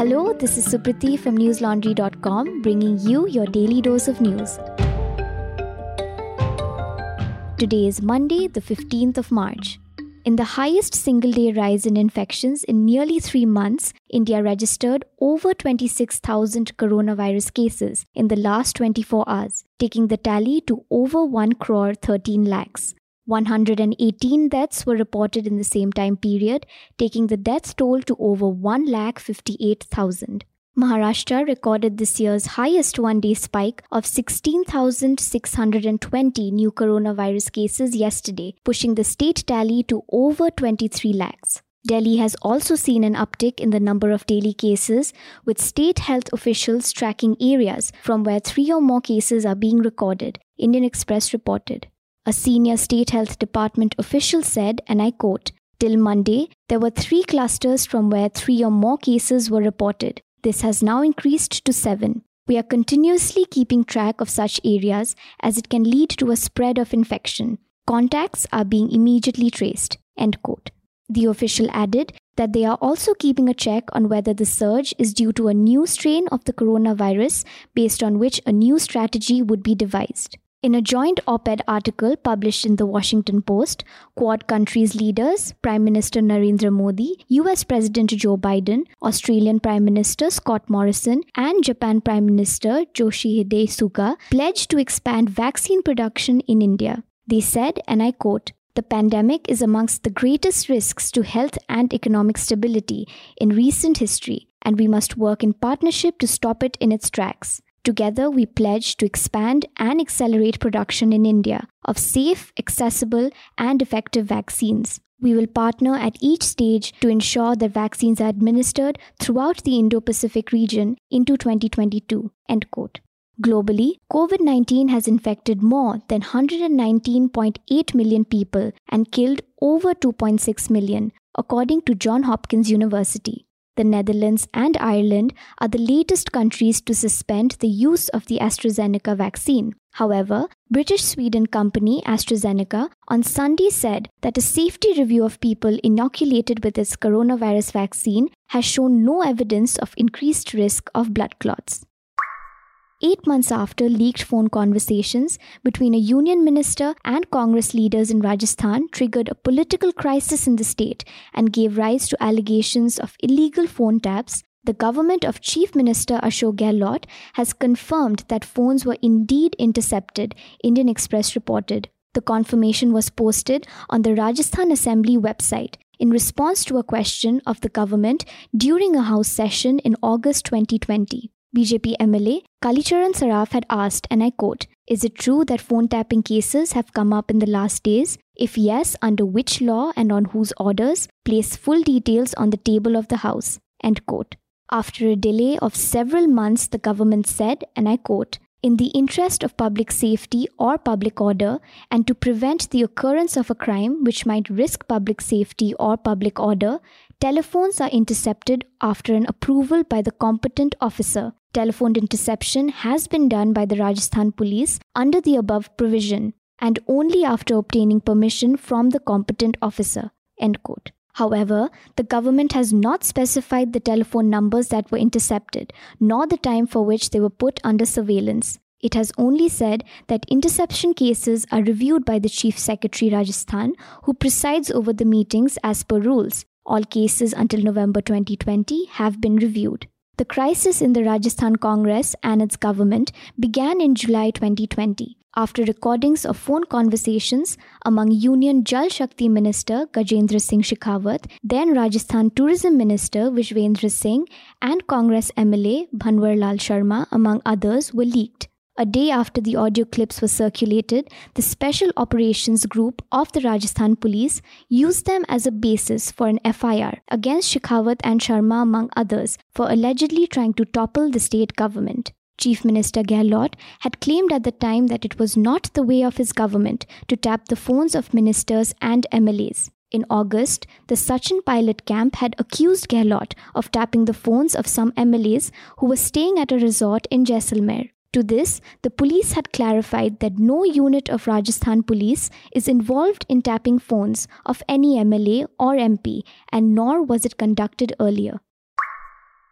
Hello, this is Supriti from newslaundry.com bringing you your daily dose of news. Today is Monday, the 15th of March. In the highest single day rise in infections in nearly three months, India registered over 26,000 coronavirus cases in the last 24 hours, taking the tally to over 1 crore 13 lakhs. 118 deaths were reported in the same time period, taking the death toll to over 1,58,000. Maharashtra recorded this year's highest one day spike of 16,620 new coronavirus cases yesterday, pushing the state tally to over 23 lakhs. Delhi has also seen an uptick in the number of daily cases, with state health officials tracking areas from where three or more cases are being recorded, Indian Express reported. A senior state health department official said, and I quote, Till Monday, there were three clusters from where three or more cases were reported. This has now increased to seven. We are continuously keeping track of such areas as it can lead to a spread of infection. Contacts are being immediately traced. End quote. The official added that they are also keeping a check on whether the surge is due to a new strain of the coronavirus, based on which a new strategy would be devised. In a joint op ed article published in the Washington Post, Quad countries' leaders, Prime Minister Narendra Modi, US President Joe Biden, Australian Prime Minister Scott Morrison, and Japan Prime Minister Yoshihide Suga pledged to expand vaccine production in India. They said, and I quote, the pandemic is amongst the greatest risks to health and economic stability in recent history, and we must work in partnership to stop it in its tracks. Together, we pledge to expand and accelerate production in India of safe, accessible, and effective vaccines. We will partner at each stage to ensure that vaccines are administered throughout the Indo Pacific region into 2022. End quote. Globally, COVID 19 has infected more than 119.8 million people and killed over 2.6 million, according to Johns Hopkins University the Netherlands, and Ireland are the latest countries to suspend the use of the AstraZeneca vaccine. However, British Sweden company AstraZeneca on Sunday said that a safety review of people inoculated with its coronavirus vaccine has shown no evidence of increased risk of blood clots eight months after leaked phone conversations between a union minister and Congress leaders in Rajasthan triggered a political crisis in the state and gave rise to allegations of illegal phone taps, the government of Chief Minister Ashok Gehlot has confirmed that phones were indeed intercepted, Indian Express reported. The confirmation was posted on the Rajasthan Assembly website in response to a question of the government during a House session in August 2020. BJP MLA Kalicharan Saraf had asked, and I quote, Is it true that phone tapping cases have come up in the last days? If yes, under which law and on whose orders? Place full details on the table of the House. End quote. After a delay of several months, the government said, and I quote, in the interest of public safety or public order, and to prevent the occurrence of a crime which might risk public safety or public order, telephones are intercepted after an approval by the competent officer Telephone interception has been done by the Rajasthan police under the above provision and only after obtaining permission from the competent officer. End quote. However, the government has not specified the telephone numbers that were intercepted, nor the time for which they were put under surveillance. It has only said that interception cases are reviewed by the Chief Secretary Rajasthan, who presides over the meetings as per rules. All cases until November 2020 have been reviewed. The crisis in the Rajasthan Congress and its government began in July 2020 after recordings of phone conversations among Union Jal Shakti Minister Gajendra Singh Shekhawat, then Rajasthan Tourism Minister Vishwendra Singh, and Congress MLA Bhanwar Lal Sharma, among others, were leaked. A day after the audio clips were circulated, the Special Operations Group of the Rajasthan Police used them as a basis for an FIR against Shekhawat and Sharma, among others, for allegedly trying to topple the state government. Chief Minister Gehlot had claimed at the time that it was not the way of his government to tap the phones of ministers and MLAs. In August, the Sachin Pilot camp had accused Gehlot of tapping the phones of some MLAs who were staying at a resort in Jaisalmer. To this, the police had clarified that no unit of Rajasthan police is involved in tapping phones of any MLA or MP, and nor was it conducted earlier.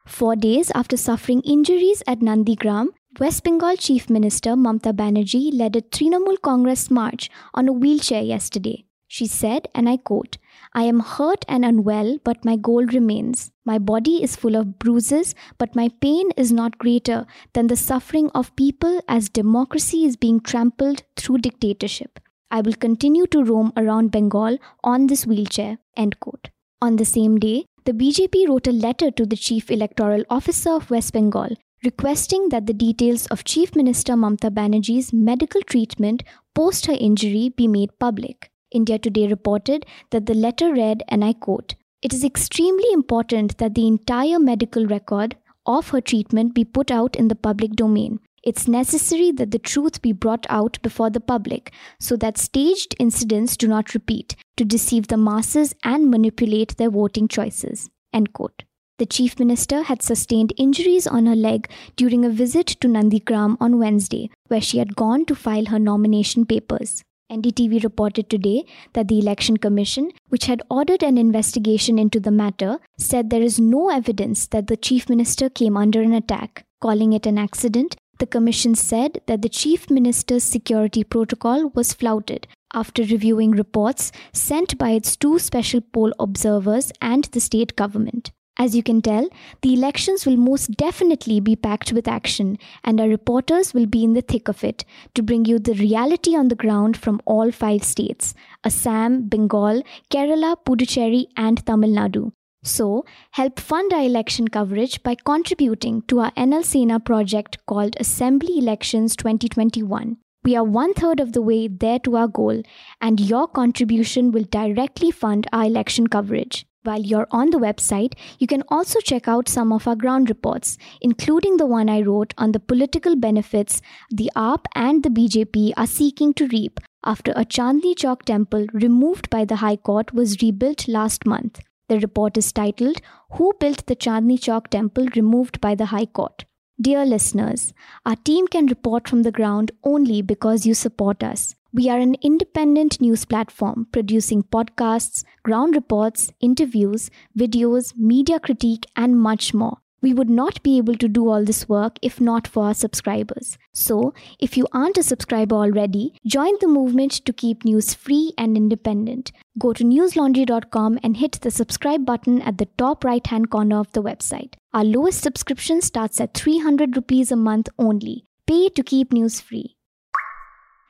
Four days after suffering injuries at Nandigram, West Bengal Chief Minister Mamta Banerjee led a Trinamool Congress march on a wheelchair yesterday. She said, and I quote, I am hurt and unwell, but my goal remains. My body is full of bruises, but my pain is not greater than the suffering of people as democracy is being trampled through dictatorship. I will continue to roam around Bengal on this wheelchair. End quote. On the same day, the BJP wrote a letter to the Chief Electoral Officer of West Bengal requesting that the details of Chief Minister Mamta Banerjee's medical treatment post her injury be made public. India Today reported that the letter read, and I quote, It is extremely important that the entire medical record of her treatment be put out in the public domain. It's necessary that the truth be brought out before the public so that staged incidents do not repeat to deceive the masses and manipulate their voting choices. End quote. The chief minister had sustained injuries on her leg during a visit to Nandigram on Wednesday, where she had gone to file her nomination papers. NDTV reported today that the Election Commission, which had ordered an investigation into the matter, said there is no evidence that the Chief Minister came under an attack. Calling it an accident, the Commission said that the Chief Minister's security protocol was flouted after reviewing reports sent by its two special poll observers and the state government. As you can tell, the elections will most definitely be packed with action, and our reporters will be in the thick of it to bring you the reality on the ground from all five states Assam, Bengal, Kerala, Puducherry, and Tamil Nadu. So, help fund our election coverage by contributing to our NL Sena project called Assembly Elections 2021. We are one third of the way there to our goal, and your contribution will directly fund our election coverage. While you're on the website, you can also check out some of our ground reports, including the one I wrote on the political benefits the AAP and the BJP are seeking to reap after a Chandni Chowk temple removed by the High Court was rebuilt last month. The report is titled Who Built the Chandni Chowk Temple Removed by the High Court? Dear listeners, our team can report from the ground only because you support us. We are an independent news platform producing podcasts, ground reports, interviews, videos, media critique, and much more. We would not be able to do all this work if not for our subscribers. So, if you aren't a subscriber already, join the movement to keep news free and independent. Go to newslaundry.com and hit the subscribe button at the top right hand corner of the website. Our lowest subscription starts at 300 rupees a month only. Pay to keep news free.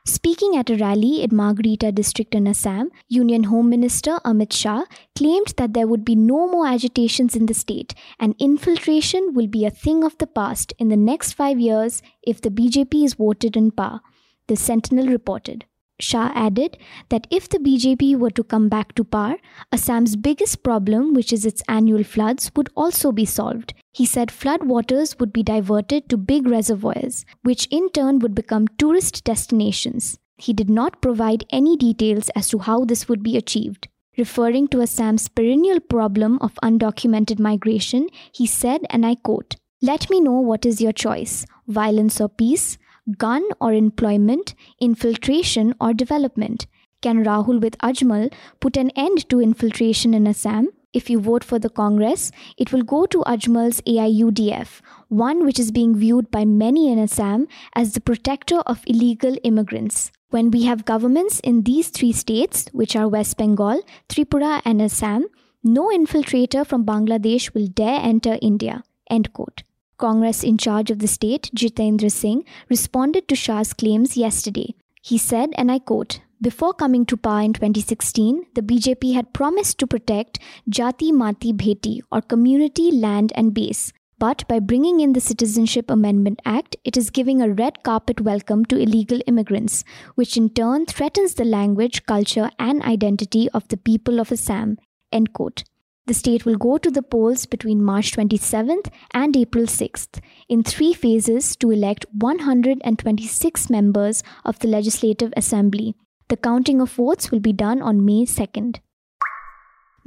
Speaking at a rally in Margherita district in Assam, Union Home Minister Amit Shah claimed that there would be no more agitations in the state and infiltration will be a thing of the past in the next five years if the BJP is voted in power. The Sentinel reported. Shah added that if the BJP were to come back to power, Assam's biggest problem, which is its annual floods, would also be solved. He said flood waters would be diverted to big reservoirs, which in turn would become tourist destinations. He did not provide any details as to how this would be achieved. Referring to Assam's perennial problem of undocumented migration, he said, and I quote, Let me know what is your choice violence or peace, gun or employment, infiltration or development. Can Rahul with Ajmal put an end to infiltration in Assam? If you vote for the Congress, it will go to Ajmal's AIUDF, one which is being viewed by many in Assam as the protector of illegal immigrants. When we have governments in these three states, which are West Bengal, Tripura, and Assam, no infiltrator from Bangladesh will dare enter India. End quote. Congress in charge of the state, Jitendra Singh, responded to Shah's claims yesterday. He said, and I quote, before coming to power in 2016, the BJP had promised to protect Jati Mati Bheti or community land and base. But by bringing in the Citizenship Amendment Act, it is giving a red carpet welcome to illegal immigrants, which in turn threatens the language, culture, and identity of the people of Assam. End quote. The state will go to the polls between March 27th and April 6th in three phases to elect 126 members of the Legislative Assembly. The counting of votes will be done on May 2nd.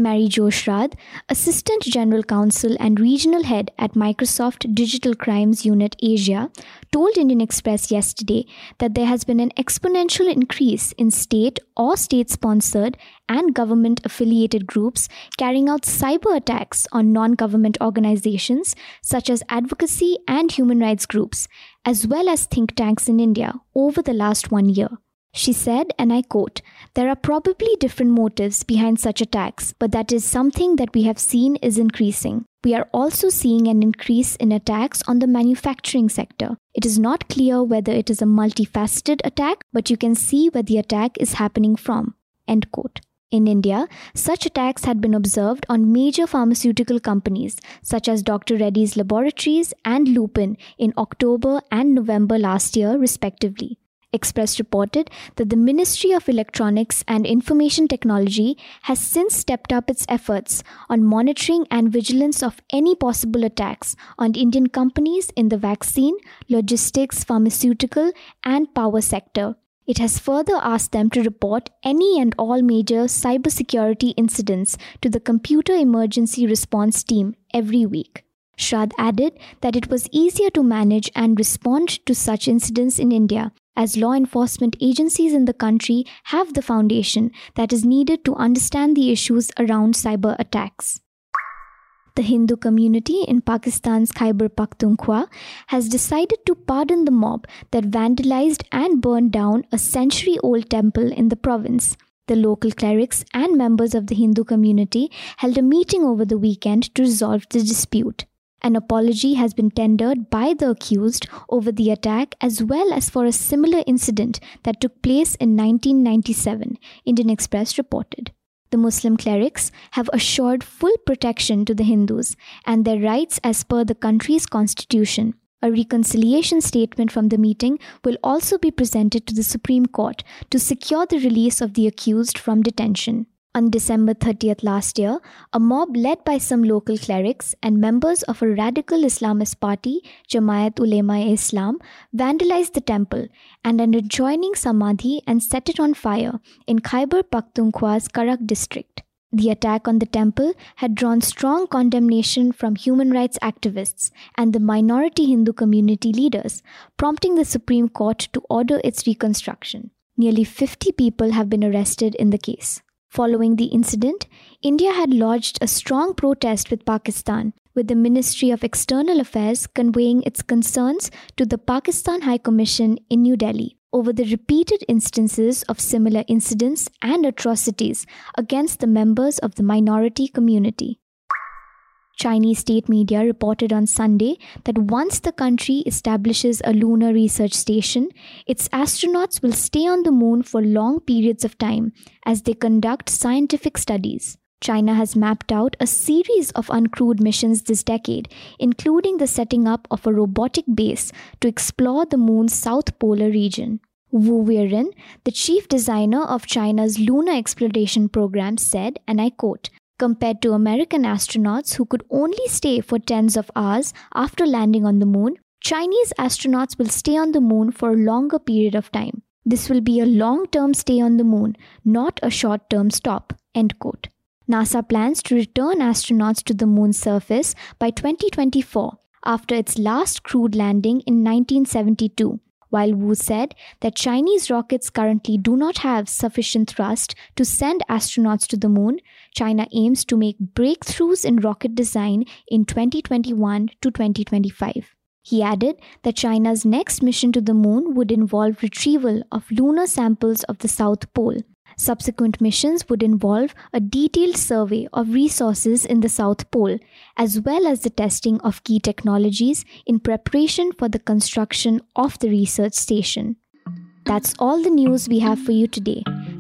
Mary Jo Schrade, Assistant General Counsel and Regional Head at Microsoft Digital Crimes Unit Asia, told Indian Express yesterday that there has been an exponential increase in state or state sponsored and government affiliated groups carrying out cyber attacks on non government organizations such as advocacy and human rights groups, as well as think tanks in India over the last one year. She said, and I quote, There are probably different motives behind such attacks, but that is something that we have seen is increasing. We are also seeing an increase in attacks on the manufacturing sector. It is not clear whether it is a multifaceted attack, but you can see where the attack is happening from. End quote. In India, such attacks had been observed on major pharmaceutical companies such as Dr. Reddy's Laboratories and Lupin in October and November last year, respectively. Express reported that the Ministry of Electronics and Information Technology has since stepped up its efforts on monitoring and vigilance of any possible attacks on Indian companies in the vaccine, logistics, pharmaceutical, and power sector. It has further asked them to report any and all major cybersecurity incidents to the Computer Emergency Response Team every week. Schrade added that it was easier to manage and respond to such incidents in India as law enforcement agencies in the country have the foundation that is needed to understand the issues around cyber attacks. The Hindu community in Pakistan's Khyber Pakhtunkhwa has decided to pardon the mob that vandalized and burned down a century old temple in the province. The local clerics and members of the Hindu community held a meeting over the weekend to resolve the dispute. An apology has been tendered by the accused over the attack as well as for a similar incident that took place in 1997, Indian Express reported. The Muslim clerics have assured full protection to the Hindus and their rights as per the country's constitution. A reconciliation statement from the meeting will also be presented to the Supreme Court to secure the release of the accused from detention. On December 30th last year, a mob led by some local clerics and members of a radical Islamist party, Jamaat Ulema Islam, vandalized the temple and an adjoining samadhi and set it on fire in Khyber Pakhtunkhwa's Karak district. The attack on the temple had drawn strong condemnation from human rights activists and the minority Hindu community leaders, prompting the Supreme Court to order its reconstruction. Nearly 50 people have been arrested in the case. Following the incident, India had lodged a strong protest with Pakistan, with the Ministry of External Affairs conveying its concerns to the Pakistan High Commission in New Delhi over the repeated instances of similar incidents and atrocities against the members of the minority community. Chinese state media reported on Sunday that once the country establishes a lunar research station, its astronauts will stay on the moon for long periods of time as they conduct scientific studies. China has mapped out a series of uncrewed missions this decade, including the setting up of a robotic base to explore the moon's south polar region. Wu Weiren, the chief designer of China's lunar exploration program, said, and I quote, compared to American astronauts who could only stay for tens of hours after landing on the moon, Chinese astronauts will stay on the moon for a longer period of time. This will be a long term stay on the moon, not a short term stop. End quote. NASA plans to return astronauts to the moon's surface by 2024 after its last crewed landing in 1972 while Wu said that Chinese rockets currently do not have sufficient thrust to send astronauts to the moon, China aims to make breakthroughs in rocket design in 2021 to 2025. He added that China's next mission to the moon would involve retrieval of lunar samples of the South Pole. Subsequent missions would involve a detailed survey of resources in the South Pole, as well as the testing of key technologies in preparation for the construction of the research station. That's all the news we have for you today.